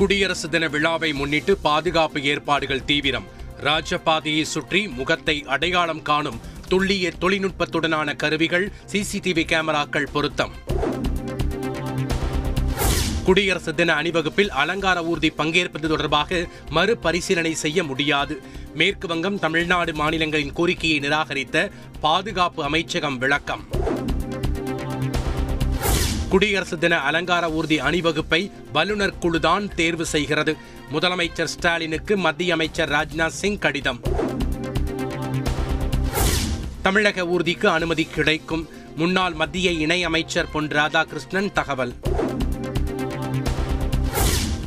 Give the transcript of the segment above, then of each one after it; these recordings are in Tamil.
குடியரசு தின விழாவை முன்னிட்டு பாதுகாப்பு ஏற்பாடுகள் தீவிரம். ராஜபாதையை சுற்றி முகத்தை அடையாளம் காணும் துல்லிய தொழில்நுட்பத்துடனான கருவிகள் சிசிடிவி கேமராக்கள் பொருத்தம். குடியரசு தின அணிவகுப்பில் அலங்கார ஊர்தி பங்கேற்பது தொடர்பாக மறுபரிசீலனை செய்ய முடியாது. மேற்கு வங்கம் தமிழ்நாடு மாநிலங்களின் கோரிக்கையை நிராகரித்த பாதுகாப்பு அமைச்சகம் விளக்கம். குடியரசு தின அலங்கார ஊர்தி அணிவகுப்பை வல்லுநர் குழுதான் தேர்வு செய்கிறது. முதலமைச்சர் ஸ்டாலினுக்கு மத்திய அமைச்சர் ராஜ்நாத் சிங் கடிதம். தமிழக ஊர்திக்கு அனுமதி கிடைக்கும். முன்னாள் மத்திய இணையமைச்சர் பொன் ராதாகிருஷ்ணன் தகவல்.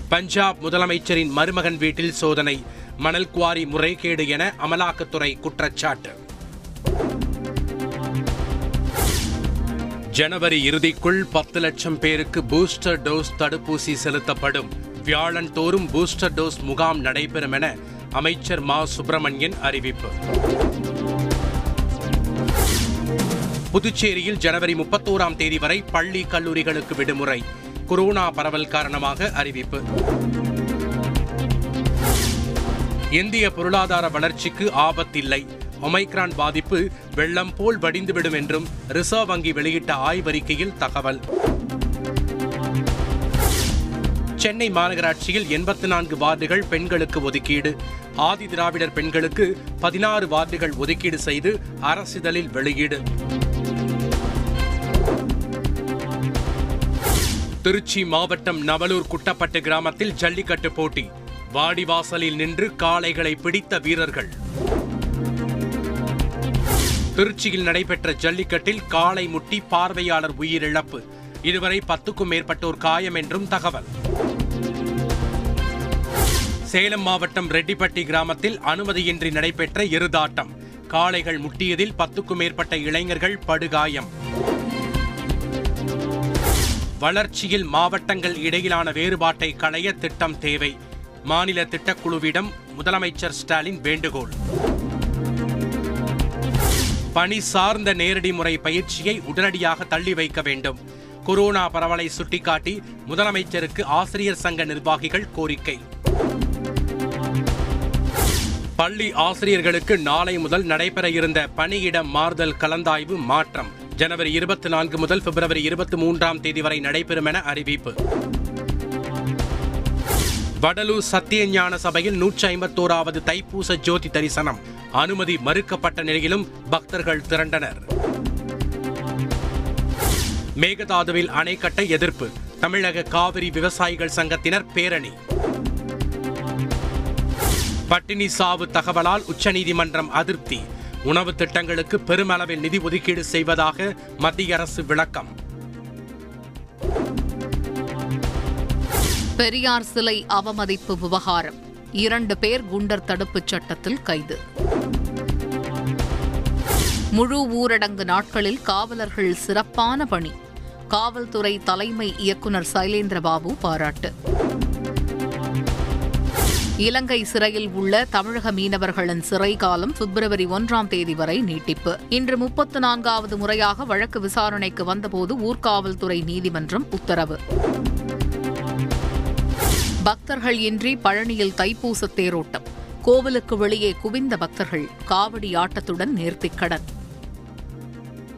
பஞ்சாப் முதலமைச்சரின் மருமகன் வீட்டில் சோதனை. மணல் குவாரி முறைகேடு என அமலாக்கத்துறை குற்றச்சாட்டு. ஜனவரி இறுதிக்குள் பத்து லட்சம் பேருக்கு பூஸ்டர் டோஸ் தடுப்பூசி செலுத்தப்படும். வியாழன் தோறும் பூஸ்டர் டோஸ் முகாம் நடைபெறும் என அமைச்சர் மா. சுப்பிரமணியன் அறிவிப்பு. புதுச்சேரியில் ஜனவரி முப்பத்தோராம் தேதி வரை பள்ளி கல்லூரிகளுக்கு விடுமுறை. கொரோனா பரவல் காரணமாக அறிவிப்பு. இந்திய பொருளாதார வளர்ச்சிக்கு ஆபத்தில்லை. ஒமைக்ரான் பாதிப்பு வெள்ளம் போல் வடிந்துவிடும் என்றும் ரிசர்வ் வங்கி வெளியிட்ட ஆய்வறிக்கையில் தகவல். சென்னை மாநகராட்சியில் எண்பத்தி நான்கு வார்டுகள் பெண்களுக்கு ஒதுக்கீடு. ஆதி திராவிடர் பெண்களுக்கு பதினாறு வார்டுகள் ஒதுக்கீடு செய்து அரசிதழில் வெளியீடு. திருச்சி மாவட்டம் நவலூர் குட்டப்பட்டு கிராமத்தில் ஜல்லிக்கட்டு போட்டி. வாடிவாசலில் நின்று காளைகளை பிடித்த வீரர்கள். திருச்சியில் நடைபெற்ற ஜல்லிக்கட்டில் காளை முட்டி பார்வையாளர் உயிரிழப்பு. இதுவரை பத்துக்கும் மேற்பட்டோர் காயம் என்றும் தகவல். சேலம் மாவட்டம் ரெட்டிப்பட்டி கிராமத்தில் அனுமதியின்றி நடைபெற்ற எருதாட்டம். காளைகள் முட்டியதில் பத்துக்கும் மேற்பட்ட இளைஞர்கள் படுகாயம். வளர்ச்சியில் மாவட்டங்கள் இடையிலான வேறுபாட்டை களைய திட்டம் தேவை. மாநில திட்டக்குழுவிடம் முதலமைச்சர் ஸ்டாலின் வேண்டுகோள். பணி சார்ந்த நேரடி முறை பயிற்சியை உடனடியாக தள்ளி வைக்க வேண்டும். கொரோனா பரவலை சுட்டிக்காட்டி முதலமைச்சருக்கு ஆசிரியர் சங்க நிர்வாகிகள் கோரிக்கை. பள்ளி ஆசிரியர்களுக்கு நாளை முதல் நடைபெற இருந்த பணியிட மாறுதல் கலந்தாய்வு மாற்றம். ஜனவரி இருபத்தி நான்கு முதல் பிப்ரவரி இருபத்தி மூன்றாம் தேதி வரை நடைபெறும் என அறிவிப்பு. வடலூர் சத்தியஞான சபையில் நூற்றி ஐம்பத்தோராவது தைப்பூச ஜோதி தரிசனம். அனுமதி மறுக்கப்பட்ட நிலையிலும் பக்தர்கள் திரண்டனர். மேகதாதுவில் அணை கட்ட எதிர்ப்பு. தமிழக காவிரி விவசாயிகள் சங்கத்தினர் பேரணி. பட்டினி சாவு தகவலால் உச்சநீதிமன்றம் அதிருப்தி. உணவு திட்டங்களுக்கு பெருமளவில் நிதி ஒதுக்கீடு செய்வதாக மத்திய அரசு விளக்கம். பெரியார் சிலை அவமதிப்பு விவகாரம். இரண்டு பேர் குண்டர் தடுப்புச் சட்டத்தில் கைது. முழு ஊரடங்கு நாட்களில் காவலர்கள் சிறப்பான பணி. காவல்துறை தலைமை இயக்குநர் சைலேந்திரபாபு பாராட்டு. இலங்கை சிறையில் உள்ள தமிழக மீனவர்களின் சிறை காலம் பிப்ரவரி ஒன்றாம் தேதி வரை நீட்டிப்பு. இன்று முப்பத்து நான்காவது முறையாக வழக்கு விசாரணைக்கு வந்தபோது ஊர்காவல்துறை நீதிமன்றம் உத்தரவு. பக்தர்கள் இன்றி பழனியில் தைப்பூச தேரோட்டம். கோவிலுக்கு வெளியே குவிந்த பக்தர்கள் காவடி ஆட்டத்துடன் நேர்த்திக்கடன்.